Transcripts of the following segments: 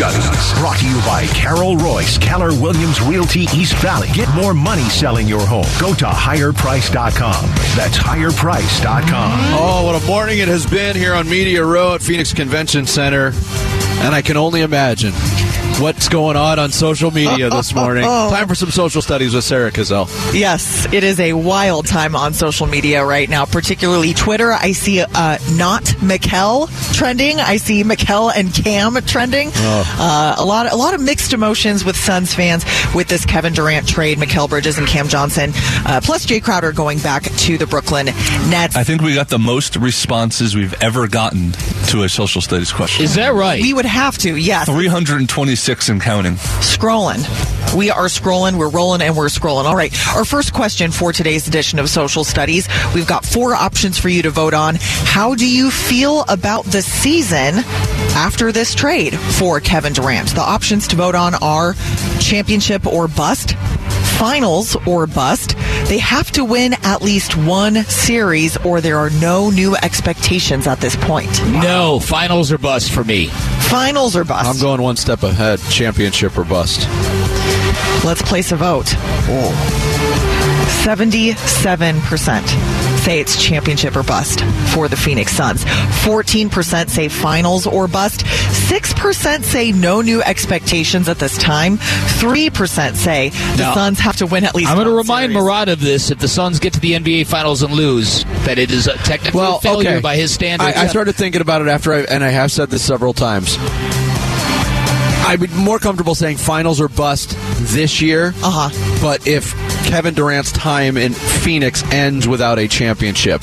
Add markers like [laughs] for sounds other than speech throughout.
Brought to you by Carol Royse, Keller Williams Realty East Valley. Get more money selling your home. Go to higherprice.com. That's higherprice.com. Oh, what a morning it has been here on Media Row at Phoenix Convention Center. And I can only imagine what's going on on social media this [laughs] morning. Time for some social studies with Sarah Cazell. Yes, it is a wild time on social media right now, particularly Twitter. I see uh, not Mikal trending. I see Mikal and Cam trending. Uh, a lot, a lot of mixed emotions with Suns fans with this Kevin Durant trade. Mikal Bridges and Cam Johnson, uh, plus Jae Crowder going back to the Brooklyn Nets. I think we got the most responses we've ever gotten to a social studies question. Is that right? we would have to, yes. 326 and counting. scrolling. We are scrolling, we're rolling, and we're scrolling. All right. Our first question for today's edition of Social Studies. We've got four options for you to vote on. How do you feel about the season after this trade for Kevin Durant? The options to vote on are championship or bust. Finals or bust. They have to win at least one series, or there are no new expectations at this point. no, finals or bust for me. Finals or bust. I'm going one step ahead. Championship or bust. Let's place a vote. 77% say it's championship or bust for the Phoenix Suns. 14% say finals or bust. 6% say no new expectations at this time. 3% say the Now, Suns have to win at least I'm going to remind series. Marotta of this. If the Suns get to the NBA Finals and lose, that it is a technical Well, failure okay. by his standards. I, I started thinking about it after I, and I have said this several times. I'd be more comfortable saying finals or bust this year. Uh huh. But if Kevin Durant's time in Phoenix ends without a championship,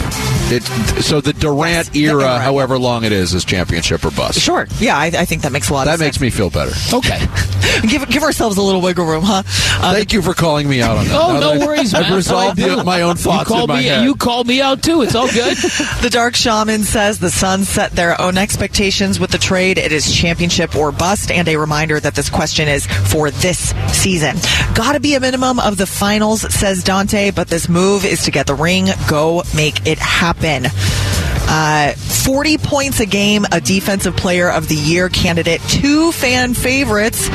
it, so the Durant Yes, era, right. however long it is, is championship or bust. Sure. Yeah, I, I think that makes a lot That of sense. That makes me feel better. okay. [laughs] give give ourselves a little wiggle room, huh? Uh, Thank you for calling me out on that. Oh, Now no that I- worries, I've resolved That's I my own You thoughts called in my me. head. You called me out too. It's all good. [laughs] The Dark Shaman says the Suns set their own expectations with the trade. It is championship or bust. And a reminder that this question is for this season. Gotta be a minimum of the finals, says Dante, but this move is to get the ring. Go make it happen. Uh, 40 points a game, a defensive player of the year candidate, two fan favorites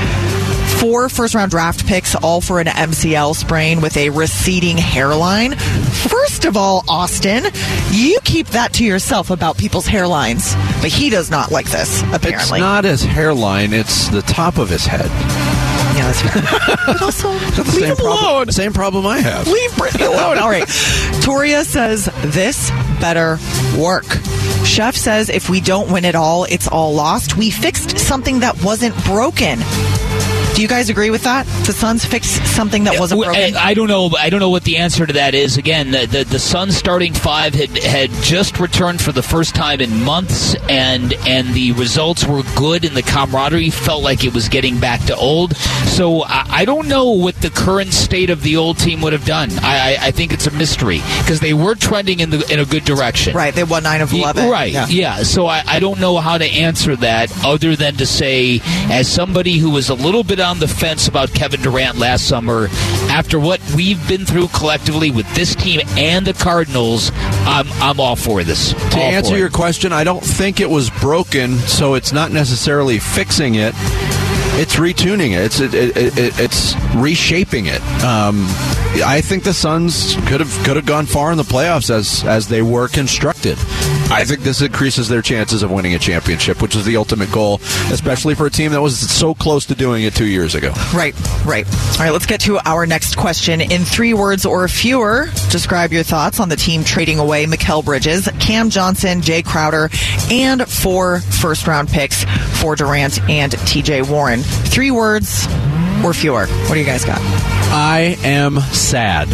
four first round draft picks, all for an MCL sprain with a receding hairline. First of all, Austin, you keep that to yourself about people's hairlines, but he does not like this, apparently. It's not his hairline; it's the top of his head. [laughs] that's but also, leave him alone. Same problem I have. Leave Brittany alone. All right. Toria says this better work. Chef says if we don't win it all, it's all lost. We fixed something that wasn't broken. Do you guys agree with that? The Suns fixed something that wasn't broken. I I don't know. I don't know what the answer to that is. Again, the the, the Suns starting five had had just returned for the first time in months, and and the results were good, and the camaraderie felt like it was getting back to old. So I, I don't know what the current state of the old team would have done. I I, I think it's a mystery because they were trending in the in a good direction. Right, they won nine of eleven. Right. Yeah. Yeah. So I, I don't know how to answer that other than to say, as somebody who was a little bit on the fence about Kevin Durant last summer, after what we've been through collectively with this team and the Cardinals, I'm I'm all for this. To All answer it. your question, I don't think it was broken, so it's not necessarily fixing it. It's retuning it. It's it, it, it, it's reshaping it. Um, I think the Suns could have could have gone far in the playoffs as as they were constructed. I think this increases their chances of winning a championship, which is the ultimate goal, especially for a team that was so close to doing it two years ago. Right, right. All right, let's get to our next question. In three words or fewer, describe your thoughts on the team trading away Mikal Bridges, Cam Johnson, Jae Crowder, and four first round picks for Durant and TJ Warren. Three words or fewer. What do you guys got? I am sad.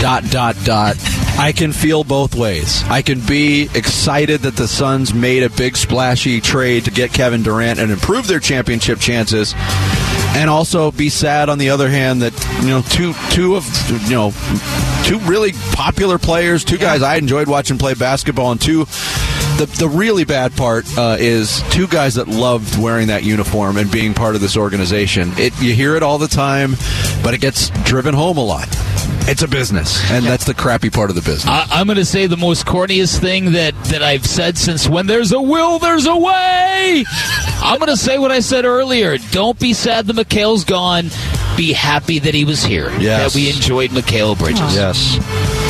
Dot dot dot. I can feel both ways. I can be excited that the Suns made a big splashy trade to get Kevin Durant and improve their championship chances, and also be sad on the other hand that you know two two of you know two really popular players, two guys I enjoyed watching play basketball, and two the the really bad part uh, is two guys that loved wearing that uniform and being part of this organization. It you hear it all the time, but it gets driven home a lot. It's a business, and that's the crappy part of the business. I, I'm going to say the most corniest thing that, that I've said since when there's a will, there's a way. I'm going to say what I said earlier. Don't be sad that Mikal's gone. Be happy that he was here. Yes. That we enjoyed Mikal Bridges. yes.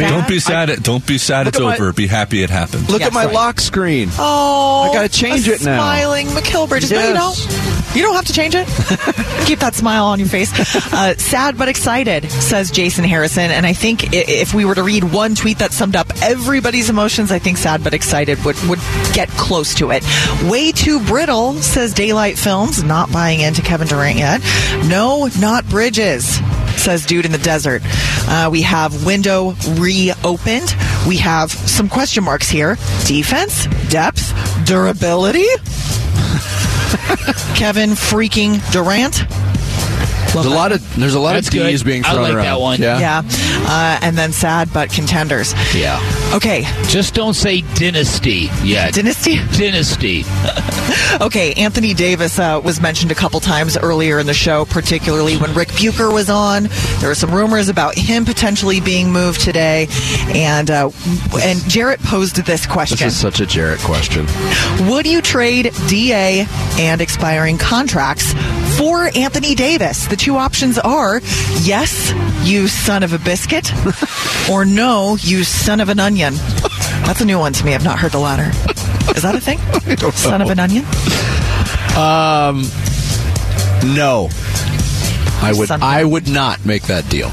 Sad? Don't be sad. it don't be sad. It's at my- over. Be happy it happened. Look Yes, at my right. lock screen. Oh, I gotta change a it now. Smiling Mikal Bridges. No, you Yes. don't. You don't have to change it. [laughs] Keep that smile on your face. Uh, sad but excited, says Jason Harrison. And I think if we were to read one tweet that summed up everybody's emotions, I think sad but excited would, would get close to it. Way too brittle, says Daylight Films. Not buying into Kevin Durant yet. No, not Bridges. Says dude in the desert. Uh, we have window reopened. We have some question marks here. Defense, depth, durability. [laughs] Kevin freaking Durant. There's a lot of there's a lot That's of D's good. being I thrown like around. that one. Yeah. Yeah. Uh, and then sad but contenders. Yeah. Okay. Just don't say dynasty yet. Dynasty. dynasty. [laughs] Okay, Anthony Davis uh, was mentioned a couple times earlier in the show, particularly when Ric Bucher was on. There were some rumors about him potentially being moved today, and uh, and Jarrett posed this question: This is such a Jarrett question. Would you trade DA and expiring contracts for Anthony Davis? The two options are yes, you son of a biscuit, [laughs] or no, you son of an onion. That's a new one to me. I've not heard the latter. Is that a thing? [laughs] Son of an onion? Um, No. I would Son- I would not make that deal.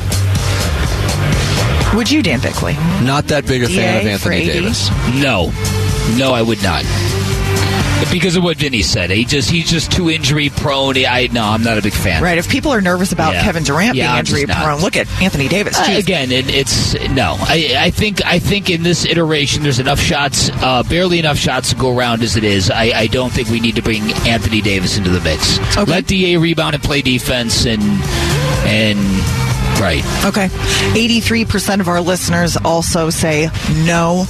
Would you, Dan Bickley? Not that big a fan of Anthony Davis. No, no, I would not. Because of what Vinny said, he just he's just too injury prone. I no, I'm not a big fan. Right. If people are nervous about Yeah. Kevin Durant Yeah, being injury prone, look at Anthony Davis. Uh, again, it, it's no. I, I think I think in this iteration, there's enough shots, uh, barely enough shots to go around as it is. I, I don't think we need to bring Anthony Davis into the mix. Okay. Let Da rebound and play defense, and and right. Okay. 83% of our listeners also say no.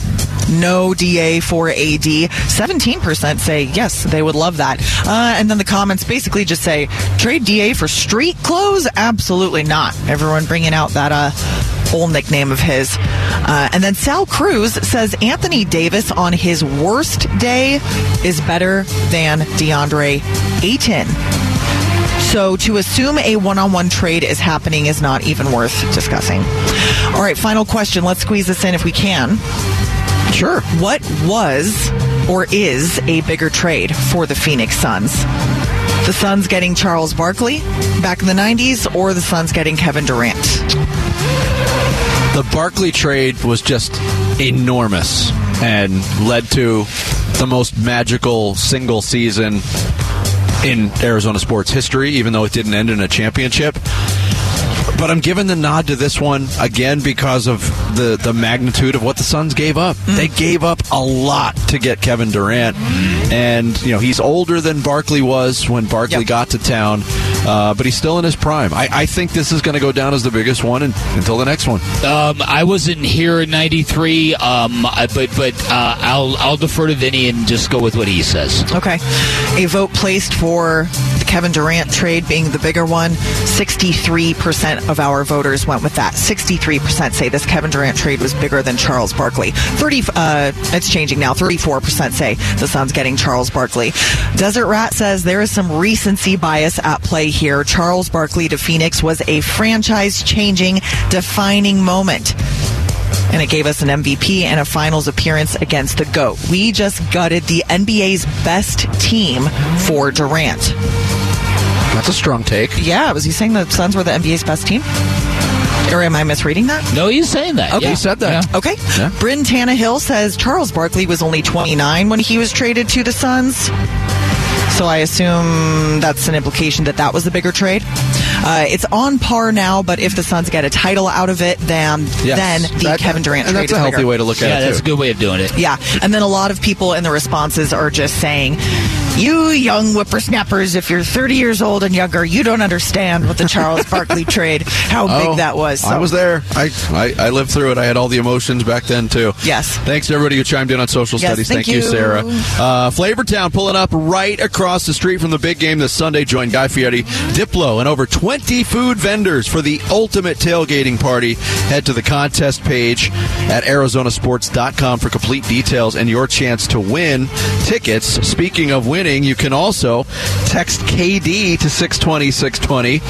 No DA for AD. 17% say yes, they would love that. Uh, and then the comments basically just say trade DA for street clothes? Absolutely not. Everyone bringing out that uh, old nickname of his. Uh, and then Sal Cruz says Anthony Davis on his worst day is better than DeAndre Ayton. So to assume a one-on-one trade is happening is not even worth discussing. All right, final question. Let's squeeze this in if we can. Sure. What was or is a bigger trade for the Phoenix Suns? The Suns getting Charles Barkley back in the 90s or the Suns getting Kevin Durant? The Barkley trade was just enormous and led to the most magical single season in Arizona sports history, even though it didn't end in a championship. But I'm giving the nod to this one again because of the, the magnitude of what the Suns gave up. They gave up a lot to get Kevin Durant, and you know he's older than Barkley was when Barkley Yep. got to town, uh, but he's still in his prime. I, I think this is going to go down as the biggest one in, until the next one. Um, I wasn't here in '93, um, but but uh, I'll I'll defer to Vinny and just go with what he says. Okay. A vote placed for the Kevin Durant trade being the bigger one. 63% of our voters went with that. 63% say this Kevin Durant trade was bigger than Charles Barkley. 30, uh, it's changing now. 34% say the Suns getting Charles Barkley. Desert Rat says there is some recency bias at play here. Charles Barkley to Phoenix was a franchise changing, defining moment and it gave us an MVP and a finals appearance against the GOAT. We just gutted the NBA's best team for Durant. That's a strong take. Yeah, was he saying the Suns were the NBA's best team? Or am I misreading that? No, he's saying that. Okay. yeah. He said that. Yeah. Okay. Yeah. Bryn Tannehill says Charles Barkley was only 29 when he was traded to the Suns. So I assume that's an implication that that was the bigger trade. Uh, it's on par now, but if the Suns get a title out of it, then Yes. then the That- Kevin Durant and trade that's is a healthy bigger. way to look at Yeah, it that's too. a good way of doing it. Yeah, and then a lot of people in the responses are just saying You young whippersnappers, if you're 30 years old and younger, you don't understand what the Charles [laughs] Barkley trade, how Oh, big that was. I was there. I, I I lived through it. I had all the emotions back then too. Yes. Thanks to everybody who chimed in on social Yes, studies. thank you, you. Sarah. Uh, Flavortown pulling up right across the street from the big game this Sunday. Join Guy Fieri, Diplo, and over 20 food vendors for the ultimate tailgating party. Head to the contest page at ArizonaSports.com for complete details and your chance to win tickets. Speaking of winning, you can also text KD to 620 620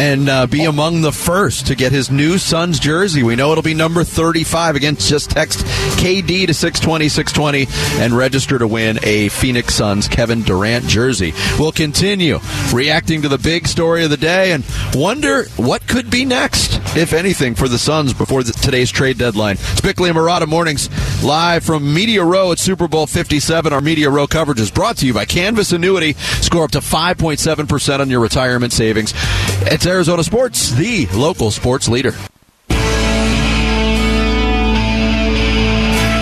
and uh, be among the first to get his new Suns jersey. We know it'll be number 35. Again, just text KD to 620 620 and register to win a Phoenix Suns Kevin Durant jersey. We'll continue reacting to the big story of the day and wonder what could be next, if anything, for the Suns before the, today's trade deadline. It's Bickley and Marotta Mornings live from Media Row at Super Bowl 57. Our Media Row coverage is brought to you by Canvas Annuity. Score up to 5.7% on your retirement savings. It's Arizona Sports, the local sports leader.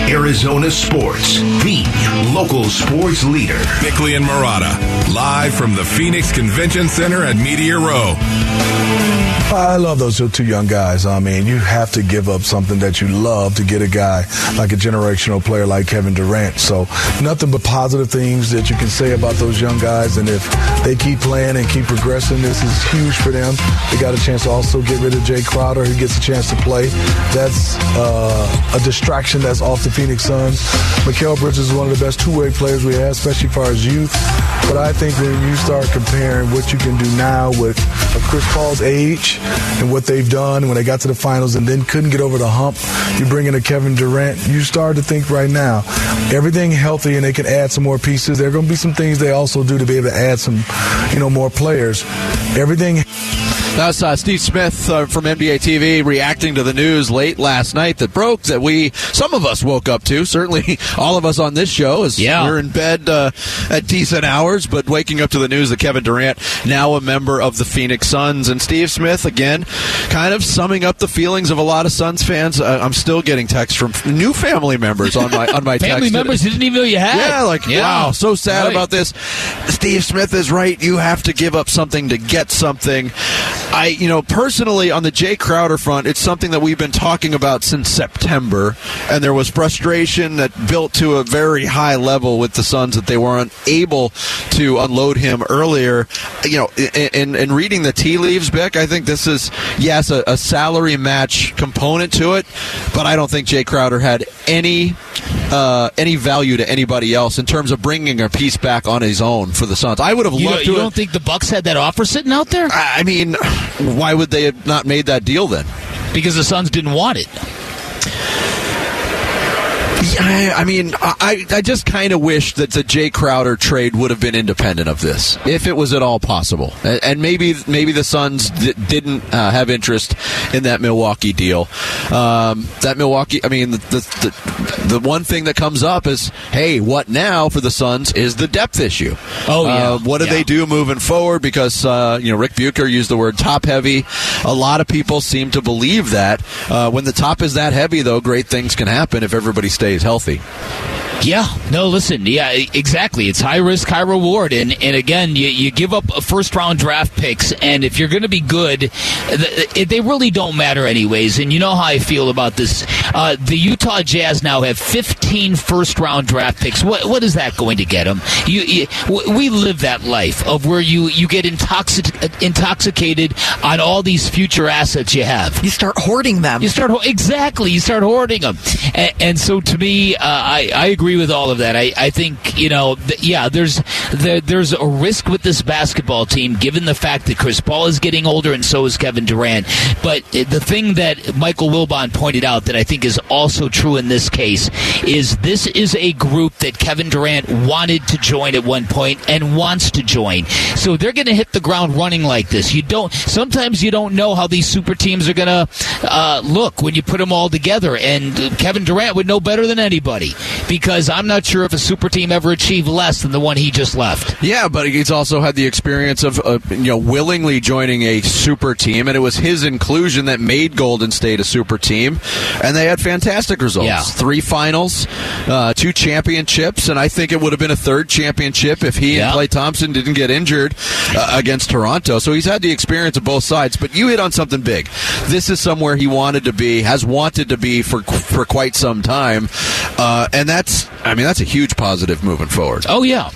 Arizona Sports, the local sports leader. Bickley and Marotta, live from the Phoenix Convention Center at Media Row. I love those two young guys. I mean, you have to give up something that you love to get a guy like a generational player like Kevin Durant. So, nothing but positive things that you can say about those young guys. And if they keep playing and keep progressing, this is huge for them. They got a chance to also get rid of Jae Crowder, who gets a chance to play. That's uh, a distraction that's off the Phoenix Suns. Mikal Bridges is one of the best two-way players we have, especially as far as youth. But I think when you start comparing what you can do now with Chris Paul's age and what they've done when they got to the finals and then couldn't get over the hump, you bring in a Kevin Durant, you start to think right now, everything healthy and they can add some more pieces. There are going to be some things they also do to be able to add some, you know, more players. Everything That's uh, Steve Smith uh, from NBA TV reacting to the news late last night that broke that we, some of us woke up to. Certainly [laughs] all of us on this show as Yeah. we're in bed uh, at decent hours, but waking up to the news that Kevin Durant, now a member of the Phoenix Suns. And Steve Smith, again, kind of summing up the feelings of a lot of Suns fans. Uh, I'm still getting texts from new family members on my on my [laughs] Family members you didn't even know you had. Yeah, like wow, so sad Right. about this. Steve Smith is right. You have to give up something to get something. I, you know, personally on the Jae Crowder front, it's something that we've been talking about since September, and there was frustration that built to a very high level with the Suns that they weren't able to unload him earlier. You know, in, in, in reading the tea leaves, Bick, I think this is yes a, a salary match component to it, but I don't think Jae Crowder had any uh, any value to anybody else in terms of bringing a piece back on his own for the Suns. I would have You, loved you to. don't think the Bucks had that offer sitting out there? I mean, why would they have not made that deal then? Because the Suns didn't want it. Yeah, I, I mean, I, I just kind of wish that the Jae Crowder trade would have been independent of this, if it was at all possible. And, and maybe maybe the Suns d- didn't uh, have interest in that Milwaukee deal. Um, that Milwaukee, I mean, the, the the the one thing that comes up is, hey, what now for the Suns is the depth issue. Oh, yeah. Uh, what do Yeah. they do moving forward? Because uh, you know, Ric Bucher used the word top heavy. A lot of people seem to believe that uh, when the top is that heavy, though, great things can happen if everybody stays healthy. Yeah, no, listen, yeah, exactly. It's high risk, high reward, and and again, you, you give up first round draft picks, and if you're going to be good, th- they really don't matter anyways. And you know how I feel about this. Uh, the Utah Jazz now have 15 first round draft picks. What what is that going to get them? You, you we live that life of where you you get intoxic- intoxicated on all these future assets you have. You start hoarding them. You start exactly. You start hoarding them, and, and so to me, uh, I I agree with all of that. I, I think you know, th- yeah, there's there, there's a risk with this basketball team given the fact that Chris Paul is getting older and so is Kevin Durant. But the thing that Michael Wilbon pointed out that I think is also true in this case is this is a group that Kevin Durant wanted to join at one point and wants to join. So they're going to hit the ground running like this. You don't. Sometimes you don't know how these super teams are going to uh, look when you put them all together. And Kevin Durant would know better than anybody because I'm not sure if a super team ever achieved less than the one he just left. left. Yeah, but he's also had the experience of uh, you know willingly joining a super team, and it was his inclusion that made Golden State a super team, and they had fantastic results. Yeah. Three finals, uh, two championships, and I think it would have been a third championship if he Yeah. and Klay Thompson didn't get injured uh, against Toronto. So he's had the experience of both sides. But you hit on something big. This is somewhere he wanted to be, has wanted to be for for quite some time, uh, and that's I mean that's a huge positive moving forward. Oh yeah.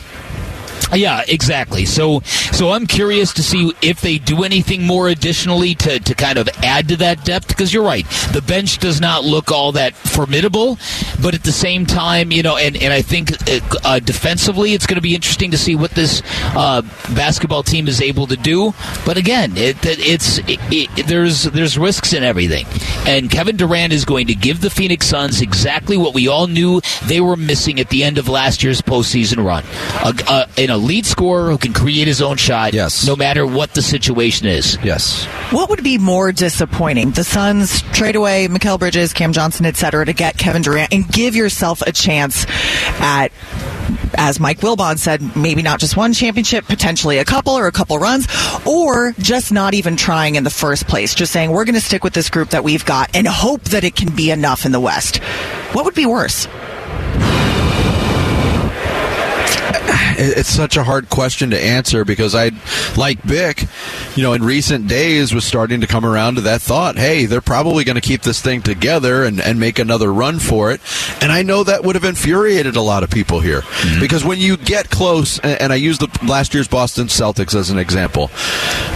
Yeah, exactly. So, so I'm curious to see if they do anything more additionally to, to kind of add to that depth. Because you're right, the bench does not look all that formidable, but at the same time, you know, and, and I think uh, uh, defensively, it's going to be interesting to see what this uh, basketball team is able to do. But again, it, it, it's it, it, there's there's risks in everything, and Kevin Durant is going to give the Phoenix Suns exactly what we all knew they were missing at the end of last year's postseason run. A, an elite scorer who can create his own shot, Yes. no matter what the situation is. Yes. What would be more disappointing? The Suns trade away Mikal Bridges, Cam Johnson, et cetera, to get Kevin Durant and give yourself a chance at, as Mike Wilbon said, maybe not just one championship, potentially a couple or a couple runs, or just not even trying in the first place. Just saying, we're going to stick with this group that we've got and hope that it can be enough in the West. What would be worse? It's such a hard question to answer because I, like Bick, you know, in recent days was starting to come around to that thought. Hey, they're probably going to keep this thing together and, and make another run for it. And I know that would have infuriated a lot of people here mm-hmm. because when you get close, and, and I use the last year's Boston Celtics as an example,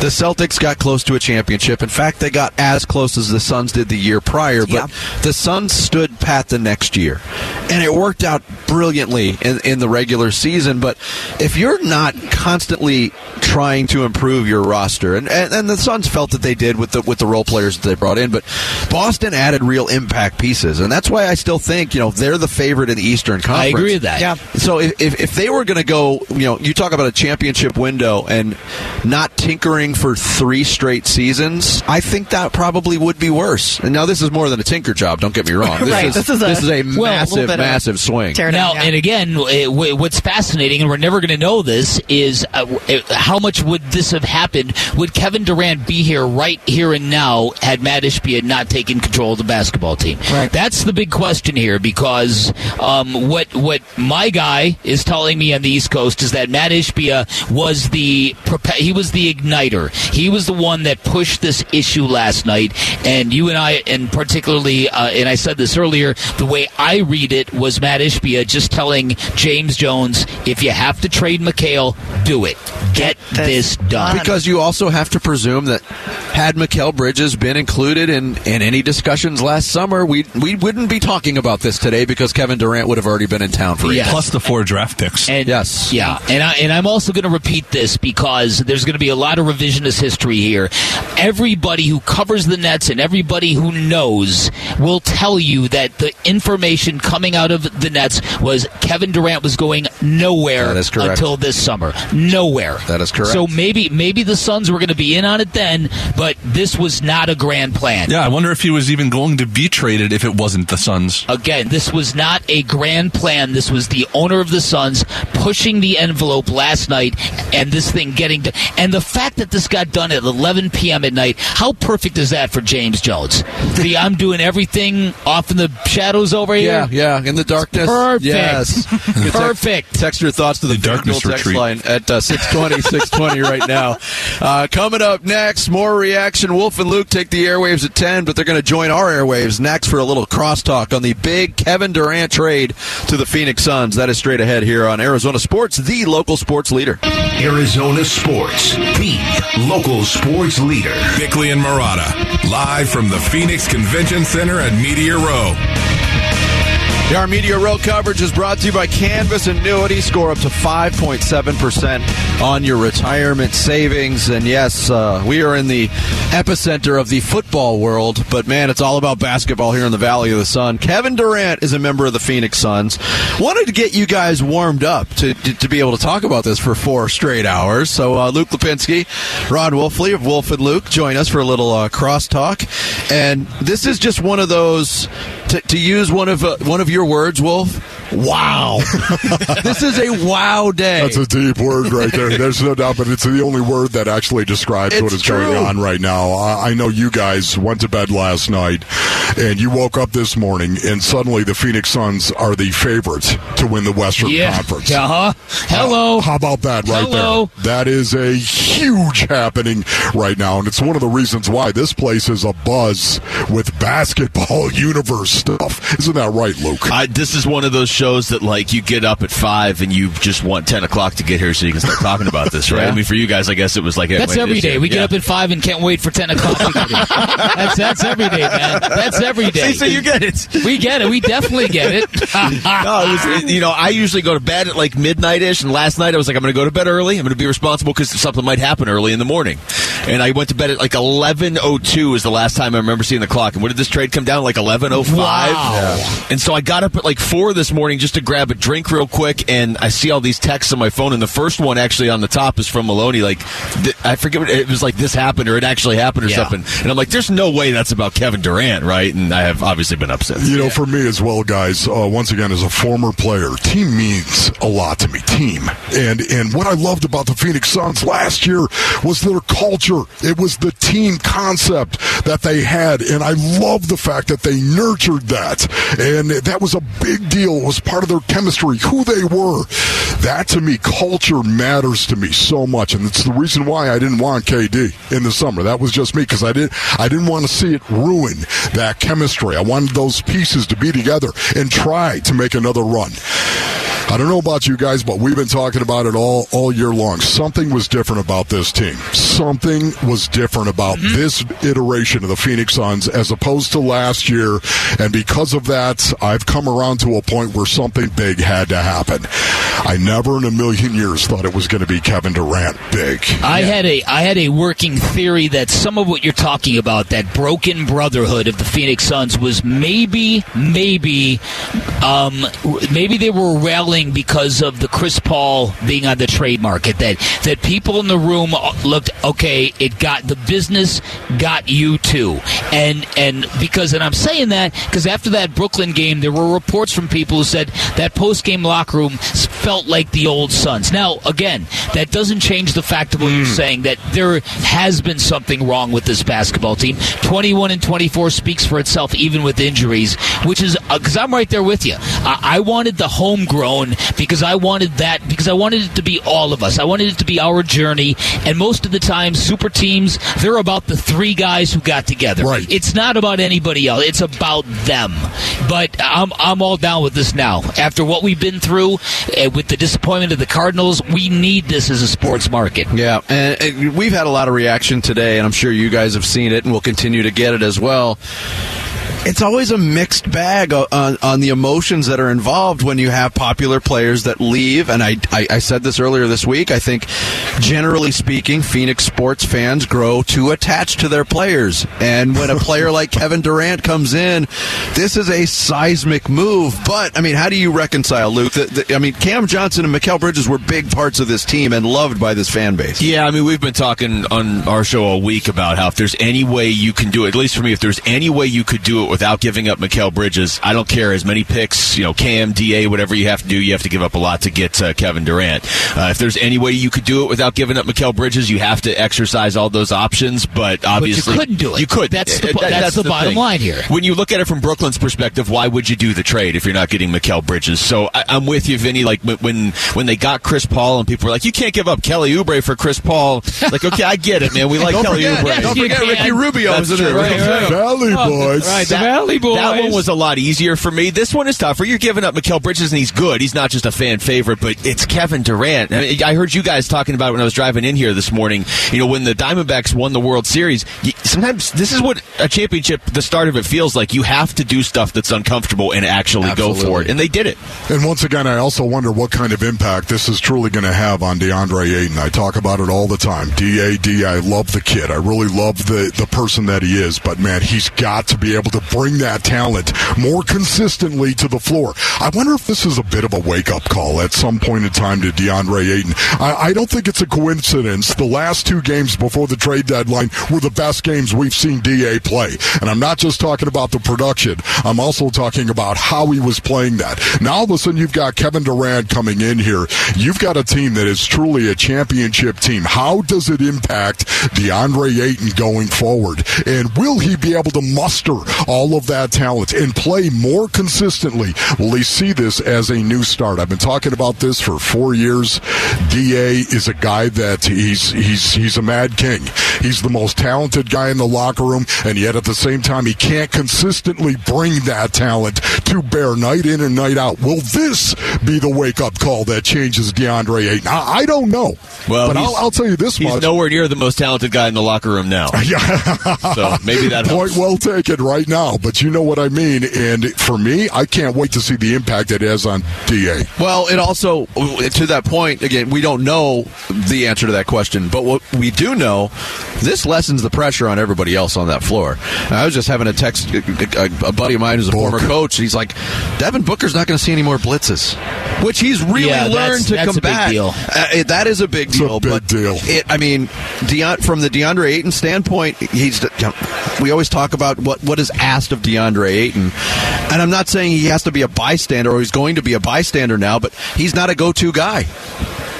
the Celtics got close to a championship. In fact, they got as close as the Suns did the year prior, but Yeah. the Suns stood pat the next year. And it worked out brilliantly in, in the regular season. But if you're not constantly trying to improve your roster, and, and, and the Suns felt that they did with the with the role players that they brought in, but Boston added real impact pieces. And that's why I still think, you know, they're the favorite in the Eastern Conference. I agree with that. Yeah. So if, if, if they were going to go, you know, you talk about a championship window and not tinkering for three straight seasons, I think that probably would be worse. And now this is more than a tinker job. Don't get me wrong. [laughs] This Right, Is, this is a- this is a [laughs] well, massive, bit of- massive swing. Tear Now, down, yeah. and again, wh- what's fascinating, and we're never going to know this, is uh, eh, how much would this have happened? Would Kevin Durant be here right here and now had Mat Ishbia not taken control of the basketball team? Right. That's the big question here because um, what what my guy is telling me on the East Coast is that Mat Ishbia was the he was the igniter. He was the one that pushed this issue last night, and you and I, and particularly, uh, and I said this earlier, the way I read it was Mat Ishbia just telling James Jones, if you have to trade Mikal, do it. Get this this done. Because you also have to presume that had Mikal Bridges been included in, in any discussions last summer, we we wouldn't be talking about this today because Kevin Durant would have already been in town for Yeah. it. Plus the four draft picks. And, Yes. Yeah, and I and I'm also going to repeat this because there's going to be a lot of revisionist history here. Everybody who covers the Nets and everybody who knows will tell you that the information coming out of the Nets was Kevin Durant was going nowhere That is correct. until this summer. Nowhere. That is correct. So maybe maybe the Suns were going to be in on it then, but this was not a grand plan. yeah, I wonder if he was even going to be traded if it wasn't the Suns. Again, this was not a grand plan. This was the owner of the Suns pushing the envelope last night, and this thing getting to, and the fact that this got done at 11 p.m. at night. How perfect is that for James Jones? The I'm doing everything off in the shadows over here. yeah, yeah, in the darkness. Perfect. Yes. [laughs] Good text- Perfect. Text your thoughts to the, The darkness FanDuel text retreat. line at uh, 620, 620 right now. Uh, coming up next, more reaction. Wolf and Luke take the airwaves at 10, but they're going to join our airwaves next for a little crosstalk on the big Kevin Durant trade to the Phoenix Suns. That is straight ahead here on Arizona Sports, the local sports leader. Arizona Sports, the local sports leader. Bickley and Marotta, live from the Phoenix Convention Center at Media Row. Our Media Row coverage is brought to you by Canvas Annuity. Score up to 5.7% on your retirement savings. And yes, uh, we are in the epicenter of the football world, but man, it's all about basketball here in the Valley of the Sun. Kevin Durant is a member of the Phoenix Suns. Wanted to get you guys warmed up to, to, to be able to talk about this for four straight hours. So uh, Luke Lapinski, Ron Wolfley of Wolf and Luke join us for a little uh, crosstalk. And this is just one of those, to, to use one of uh, one of your words, Wolf. Wow. [laughs] this is a wow day. That's a deep word right there. There's no doubt, but it's the only word that actually describes It's what is true. going on right now. I, I know you guys went to bed last night and you woke up this morning and suddenly the Phoenix Suns are the favorites to win the Western Yeah. Conference. Uh huh. Hello. Uh, how about that right Hello. there? That is a huge happening right now, and it's one of the reasons why this place is a buzz with basketball [laughs] universe stuff. Isn't that right, Luke? I, this is one of those shows that like you get up at five and you just want ten o'clock to get here so you can start talking about this, right? [laughs] Yeah. I mean, for you guys, I guess it was like That's every day. every this day. We get up at five and can't wait for ten o'clock. to get here. [laughs] that's that's every day, man. That's every day. See, so you get it. We get it. We definitely get it. [laughs] no, it was, you know, I usually go to bed at like midnight ish, and last night I was like, I'm going to go to bed early. I'm going to be responsible because something might happen early in the morning. And I went to bed at like 11:02 is the last time I remember seeing the clock. And what did this trade come down like 11:05? Wow. And so I got up at like four this morning just to grab a drink real quick, and I see all these texts on my phone, and the first one actually on the top is from Maloney. Like, th- I forget what it was like. This happened, or it actually happened, or Yeah. something. And I'm like, there's no way that's about Kevin Durant, right? And I have obviously been upset. You know, for me as well, guys. Uh, once again, as a former player, team means a lot to me. Team, and and what I loved about the Phoenix Suns last year was their culture. It was the team concept that they had, and I love the fact that they nurtured that, and that was a big deal. It was part of their chemistry, who they were. That to me, culture matters to me so much, and it's the reason why I didn't want KD in the summer. That was just me because I didn't I didn't want to see it ruin that chemistry. I wanted those pieces to be together and try to make another run. I don't know about you guys, but we've been talking about it all all year long. Something was different about this team. Something was different about this iteration of the Phoenix Suns as opposed to last year. And because of that, I've come around to a point where something big had to happen. I never in a million years thought it was going to be Kevin Durant big. I had a I had a working theory that some of what you're talking about, that broken brotherhood of the Phoenix Suns, was maybe maybe um, maybe they were because of the Chris Paul being on the trade market. That that people in the room looked okay. It got the business got you too, and and because and I'm saying that because after that Brooklyn game, there were reports from people who said that post game locker room felt like the old Suns. Now again, that doesn't change the fact of what you're hmm. saying that there has been something wrong with this basketball team. 21 and 24 speaks for itself, even with injuries, which is uh, because I'm right there with you. I, I wanted the homegrown because I wanted that because I wanted it to be all of us. I wanted it to be our journey. And most of the time, super teams they're about the three guys who got together. Right. It's not about anybody else. It's about them. But I'm I'm all down with this now. After what we've been through uh, with the disappointment of the Cardinals, we need this as a sports market. Yeah, and, and we've had a lot of reaction today, and I'm sure you guys have seen it, and we'll continue to get it as well. It's always a mixed bag on, on the emotions that are involved when you have popular players that leave. And I, I, I said this earlier this week. I think, generally speaking, Phoenix sports fans grow too attached to their players. And when a player [laughs] like Kevin Durant comes in, this is a seismic move. But, I mean, how do you reconcile, Luke? The, the, I mean, Cam Johnson and Mikal Bridges were big parts of this team and loved by this fan base. Yeah, I mean, we've been talking on our show all week about how if there's any way you can do it, at least for me, if there's any way you could do it without giving up Mikal Bridges, I don't care as many picks, you know, Cam, DA, whatever you have to do, you have to give up a lot to get uh, Kevin Durant. Uh, if there's any way you could do it without giving up Mikal Bridges, you have to exercise all those options, but obviously. You couldn't do it. You could. That's the- Uh, that's the bottom thing. line here. When you look at it from Brooklyn's perspective, why would you do the trade if you're not getting Mikal Bridges? So I, I'm with you, Vinny. Like when- when when they got Chris Paul and people were like, you can't give up Kelly Oubre for Chris Paul. Like, okay, I get it, man. We like Don't Kelly forget- Oubre. don't forget. Ricky Rubio That's was in true. there. Right, right. Valley boys. Right, the Valley Boys. That one was a lot easier for me. This one is tougher. You're giving up Mikal Bridges, and he's good. He's not just a fan favorite, but it's Kevin Durant. I, mean, I heard you guys talking about it when I was driving in here this morning. You know, when the Diamondbacks won the World Series, you, sometimes this is what a championship, the start of it, feels like. You have to do stuff that's uncomfortable and actually go for it, and they did it. And once again, I also wonder what kind of impact this is truly going to have on DeAndre Ayton. I talk about it all the time. DAD, I love the kid. I really love the, the person that he is. But man, he's got to be able to bring that talent more consistently to the floor. I wonder if this is a bit of a wake up call at some point in time to DeAndre Ayton. I, I don't think it's a coincidence. The last two games before the trade deadline were the best games we've seen DA play. And I'm not just talking about the production, I'm also talking about how he was playing that. Now all of a sudden you've got Kevin Durant coming in here. You've got a team that is truly a championship team. How does it impact DeAndre Ayton going forward? And will he be able to muster all of that talent and play more consistently? Will he see this as a new start? I've been talking about this for four years. Da is a guy that he's he's he's a mad king. He's the most talented guy in the locker room, and yet at the same time he can't consistently bring that talent to bear night in and night out. Will this be the wake up call that changes DeAndre Ayton? I, I don't know. Well, but I'll, I'll tell you this He's much. nowhere near the most talented guy in the locker room now. [laughs] so maybe that Point helps. well taken right now, but you know what I mean. And for me, I can't wait to see the impact it has on DA. Well, it also, to that point, again, we don't know the answer to that question, but what we do know, this lessens the pressure on everybody else on that floor. I was just having a text, a, a buddy of mine who's a former coach, and he's like, Devin Booker's not going to see any more blitzes, which he's really Yeah, that's- learned to that's a big combat. deal. Uh, it- that is a big deal. big but deal. It, I mean, Deon, from the DeAndre Ayton standpoint, he's. We always talk about what what is asked of DeAndre Ayton, and I'm not saying he has to be a bystander or he's going to be a bystander now, but he's not a go-to guy.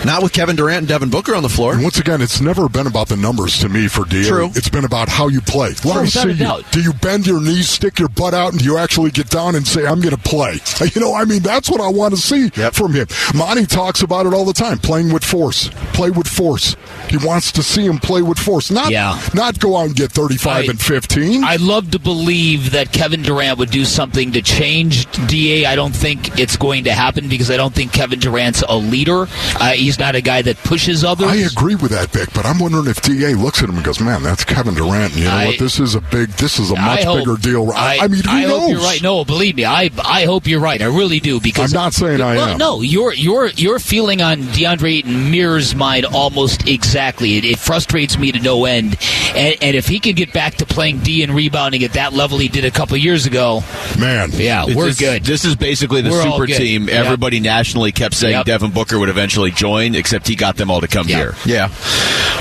Not with Kevin Durant and Devin Booker on the floor. And once again, it's never been about the numbers to me for DA. True. It's been about how you play. Let me see you. Do you bend your knees, stick your butt out, and do you actually get down and say, I'm going to play? [laughs] You know, I mean, that's what I want to see from him. Monty talks about it all the time, playing with force. Play with force. He wants to see him play with force. Not, Yeah. not go out and get 35 I- and 15. I'd love to believe that Kevin Durant would do something to change DA. I don't think it's going to happen because I don't think Kevin Durant's a leader. Uh, he's not a guy that pushes others. I agree with that, Bick, but I'm wondering if DA looks at him and goes, "Man, that's Kevin Durant." And you know I- what? This is a big. This is a much hope- bigger deal. I, I, I mean, who I knows? hope you're right. No, believe me, I I hope you're right. I really do because I'm not saying I well, am. No, your your your feeling on DeAndre Ayton mirrors mine almost exactly. It, it frustrates me to no end. And, and if he can get back to playing D and rebounding at that level he did a couple years ago, Man, yeah, we're just- good. This is basically the We're super good. team. Yep. Everybody nationally kept saying Yep. Devin Booker would eventually join, except he got them all to come Yep. here. Yeah.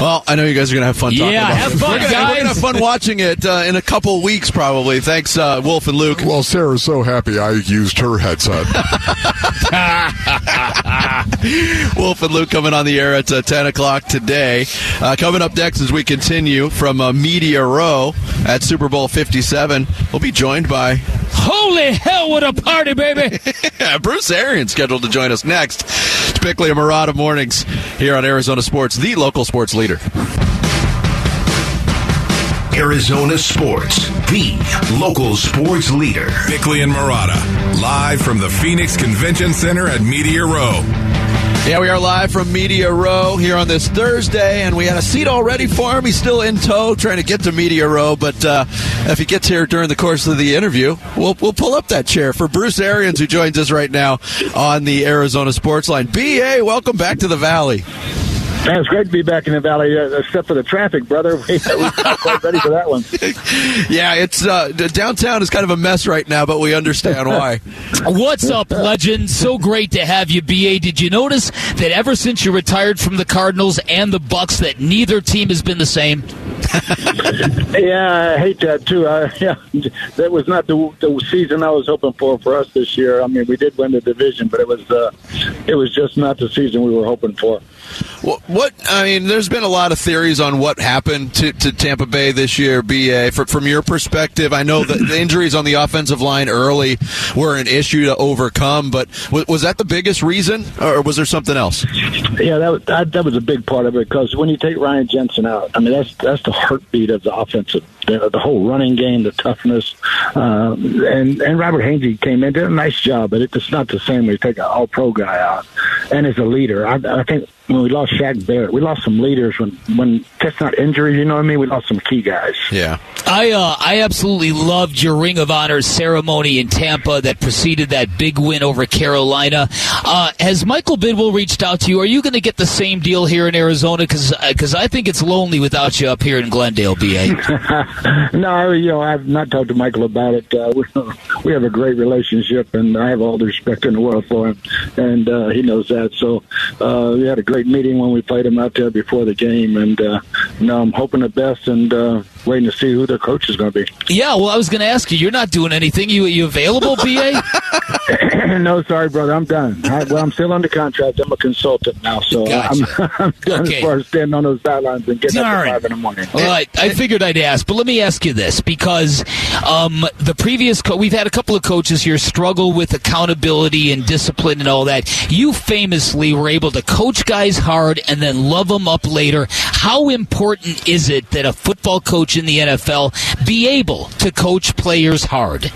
Well, I know you guys are going to have fun talking Yeah, about have it. fun, we're gonna. We're going to have fun watching it uh, in a couple weeks, probably. Thanks, uh, Wolf and Luke. Well, Sarah's so happy I used her headset. [laughs] [laughs] Wolf and Luke coming on the air at uh, 10 o'clock today. Uh, coming up next as we continue from uh, Media Row at Super Bowl 57, we'll be joined by Holy hell, what a party, baby! [laughs] Bruce Arians scheduled to join us next. It's Bickley and Marotta Mornings here on Arizona Sports, the local sports leader. Arizona Sports, the local sports leader. Bickley and Murata, live from the Phoenix Convention Center at Media Row. Yeah, we are live from Media Row here on this Thursday, and we had a seat all ready for him. He's still in tow, trying to get to Media Row, but uh, if he gets here during the course of the interview, we'll we'll pull up that chair for Bruce Arians, who joins us right now on the Arizona Sports Line. Ba, welcome back to the Valley. Man, it's great to be back in the valley, uh, except for the traffic, brother. [laughs] We, we're not quite ready for that one. [laughs] Yeah, it's uh, downtown is kind of a mess right now, but we understand why. [laughs] What's up, legend? So great to have you, BA. Did you notice that ever since you retired from the Cardinals and the Bucks, that neither team has been the same? [laughs] Yeah, I hate that too. Uh, [laughs] yeah, that was not the, the season I was hoping for for us this year. I mean, we did win the division, but it was uh, it was just not the season we were hoping for. What, what I mean, there's been a lot of theories on what happened to, to Tampa Bay this year. Ba, from, from your perspective, I know that the injuries on the offensive line early were an issue to overcome, but was, was that the biggest reason, or was there something else? Yeah, that, was- that that was a big part of it because when you take Ryan Jensen out, I mean that's that's the heartbeat of the offensive, the, the whole running game, the toughness, uh, and and Robert Hainsey came in did a nice job, but it's not the same when you take an All Pro guy out and as a leader. I, I think when we lost Shaq Barrett. We lost some leaders when when that's not injuries. You know what I mean? We lost some key guys. Yeah. I uh, I absolutely loved your Ring of Honor ceremony in Tampa that preceded that big win over Carolina. Uh, has Michael Bidwill reached out to you? Are you going to get the same deal here in Arizona? Because because I think it's lonely without you up here in Glendale, BA. [laughs] no, you know I've not talked to Michael about it. Uh, we, [laughs] we have a great relationship, and I have all the respect in the world for him, and uh, he knows that. So uh, we had a great meeting when we played them out there before the game, and uh, you know I'm hoping the best and uh, waiting to see who their coach is going to be. Yeah, well, I was going to ask you. You're not doing anything. You you available, BA? [laughs] [laughs] no, sorry, brother. I'm done. I, well, I'm still under contract. I'm a consultant now, so Gotcha. I'm, [laughs] I'm done Okay. as far as standing on those sidelines and getting All up right. at five in the morning. Well, I, I figured I'd ask, but let me ask you this because um, the previous co- we've had a couple of coaches here struggle with accountability and discipline and all that. You famously were able to coach guys hard and then love them up later. How important is it that a football coach in the NFL be able to coach players hard?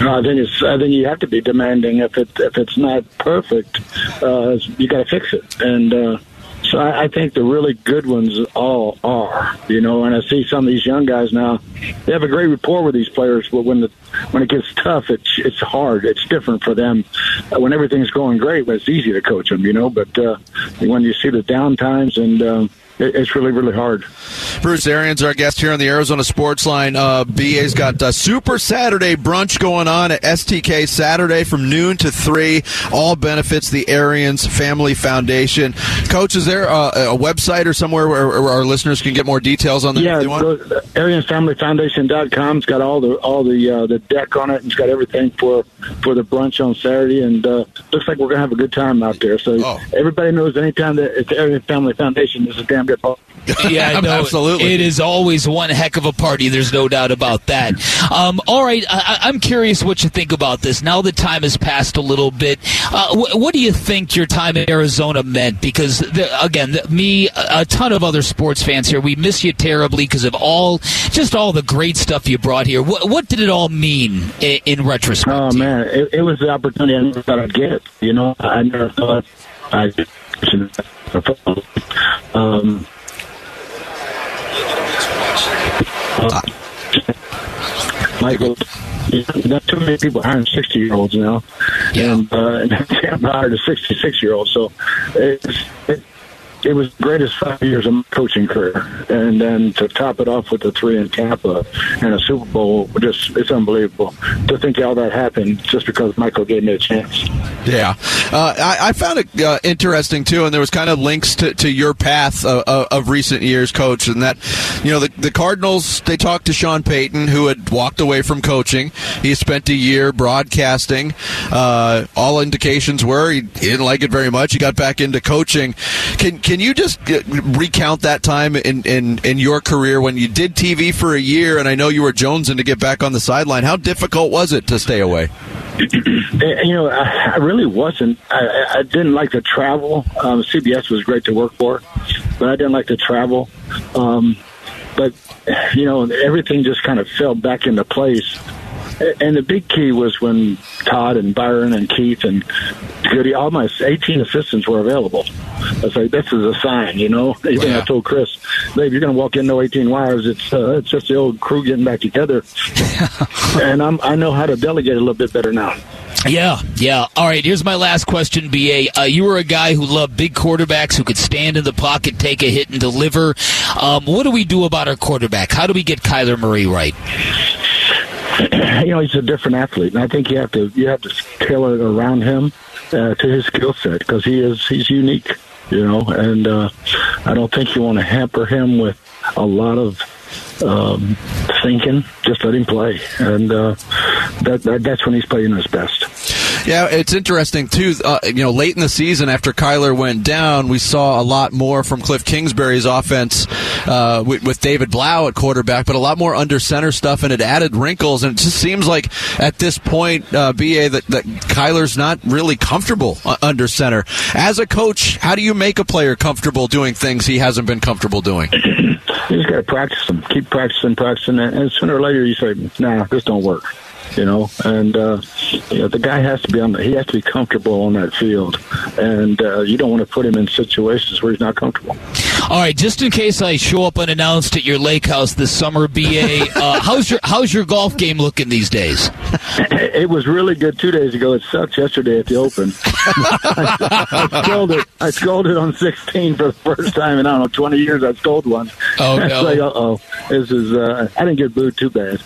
No, I think it's. I think you have to be demanding. If it if it's not perfect, uh, you got to fix it. And uh, so I, I think the really good ones all are. You know, and I see some of these young guys now. They have a great rapport with these players, but when the when it gets tough, it's it's hard. It's different for them. Uh, when everything's going great, it's easy to coach them. You know, but uh, when you see the down times and um, it, it's really really hard. Bruce Arians, our guest here on the Arizona Sports Line. Uh, BA's got uh, Super Saturday brunch going on at STK Saturday from noon to 3. All benefits the Arians Family Foundation. Coach, is there uh, a website or somewhere where, where our listeners can get more details on that? Yeah, want? go, AriansFamilyFoundation.com. It's got all the all the uh, the deck on it. and It's got everything for for the brunch on Saturday, and uh, looks like we're gonna have a good time out there. So Oh. everybody knows anytime that it's the Arian Family Foundation, this is a damn good. party. Yeah, [laughs] no, Absolutely. It is always one heck of a party. There's no doubt about that. Um, all right, I, I- I'm curious what you think about this. Now that time has passed a little bit, uh, wh- what do you think your time in Arizona meant? Because the, again, the, me, a a ton of other sports fans here, we miss you terribly because of all, just all the great stuff you brought here. What, what did it all mean in, in retrospect? Oh man, it, it was the opportunity I never thought I'd get. You know, I never thought I'd. Um, uh, Michael, not too many people hiring sixty year olds now, and uh, [laughs] and Tampa hired a sixty six year old. So it's, it, it was the greatest five years of my coaching career, and then to top it off with the three in Tampa and a Super Bowl, just it's unbelievable to think all that happened just because Michael gave me a chance. Yeah, uh, I, I found it uh, interesting too, and there was kind of links to, to your path of, of, recent years, Coach, and that you know the, the Cardinals they talked to Sean Payton, who had walked away from coaching. He spent a year broadcasting. Uh, all indications were he, he didn't like it very much. He got back into coaching. Can can you just uh, recount that time in, in in your career when you did TV for a year, and I know you were jonesing to get back on the sideline. How difficult was it to stay away? [clears throat] You know, I, really wasn't. I, I- I didn't like to travel. Um, CBS was great to work for, but I didn't like to travel. Um, but you know, everything just kind of fell back into place. And the big key was when Todd and Byron and Keith and Goody, all my 18 assistants were available. I was like, this is a sign, you know. Even I told Chris, babe, you're going to walk in no 18 wires. It's uh, it's just the old crew getting back together. [laughs] and I'm I know how to delegate a little bit better now. Yeah, yeah. All right, here's my last question, BA. Uh, you were a guy who loved big quarterbacks who could stand in the pocket, take a hit, and deliver. Um, what do we do about our quarterback? How do we get Kyler Murray right? [clears throat] you know he's a different athlete, and I think you have to you have to tailor it around him uh, to his skill set because he is he's unique, you know. And uh, I don't think you want to hamper him with a lot of um, thinking. Just let him play, and uh, that, that that's when he's playing his best. Yeah, it's interesting too. Uh, you know, late in the season after Kyler went down, we saw a lot more from Cliff Kingsbury's offense uh, with, with David Blough at quarterback, but a lot more under center stuff, and it added wrinkles. And it just seems like at this point, uh, Ba that, that Kyler's not really comfortable uh, under center. As a coach, how do you make a player comfortable doing things he hasn't been comfortable doing? [clears throat] You just got to practice them, keep practicing, practicing, and and sooner or later you say, "Nah, this don't work." You know, and uh, you know the guy has to be on. The, he has to be comfortable on that field, and uh, you don't want to put him in situations where he's not comfortable. All right, just in case I show up unannounced at your lake house this summer, BA, uh, [laughs] how's your how's your golf game looking these days? [laughs] It was really good two days ago. It sucked yesterday at the Open. [laughs] I, I scolded. I scolded on 16 for the first time in I don't know 20 years. I scolded one. Oh, no. like, uh oh, this is. Uh, I didn't get booed too bad.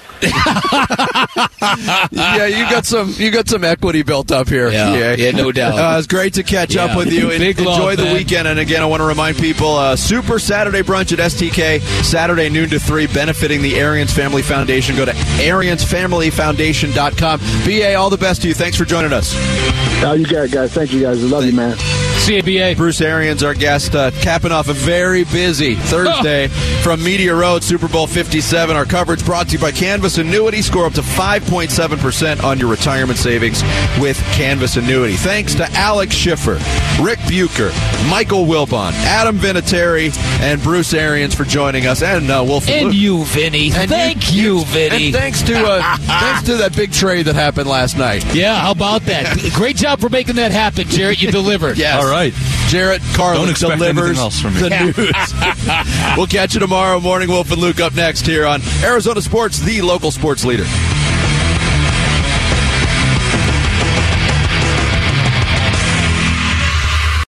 Yeah, you got some you got some equity built up here. Yeah, yeah, no doubt. Uh, it's great to catch Yeah. up with you. and Big Enjoy love, the man. weekend. And again, I want to remind people: uh, Super Saturday brunch at STK Saturday noon to three, benefiting the Arians Family Foundation. Go to AriansFamilyFoundation.com. Ba, all the best to you. Thanks for joining us. Oh, you got it, guys. Thank you, guys. I love you, man. See you, BA. Bruce Arians, our guest, uh, capping off a very busy [laughs] Thursday from Media Row, Super Bowl 57. Our coverage brought to you by Canvas Annuity. Score up to 5.7% on your retirement savings with Canvas Annuity. Thanks to Alex Schiffer, Ric Bucher, Michael Wilbon, Adam Vinatieri, and Bruce Arians for joining us, and uh, Wolf And Luke. you, Vinny. And Thank you, Vinny. And thanks to uh, [laughs] thanks to that big trade that happened last night. Yeah, how about that? Great job for making that happen, Jarrett. You delivered. [laughs] Yes. All right. Jarrett Carlin Don't expect delivers anything else from me. the [laughs] news. we'll catch you tomorrow morning. Wolf and Luke up next here on Arizona Sports, the local sports leader.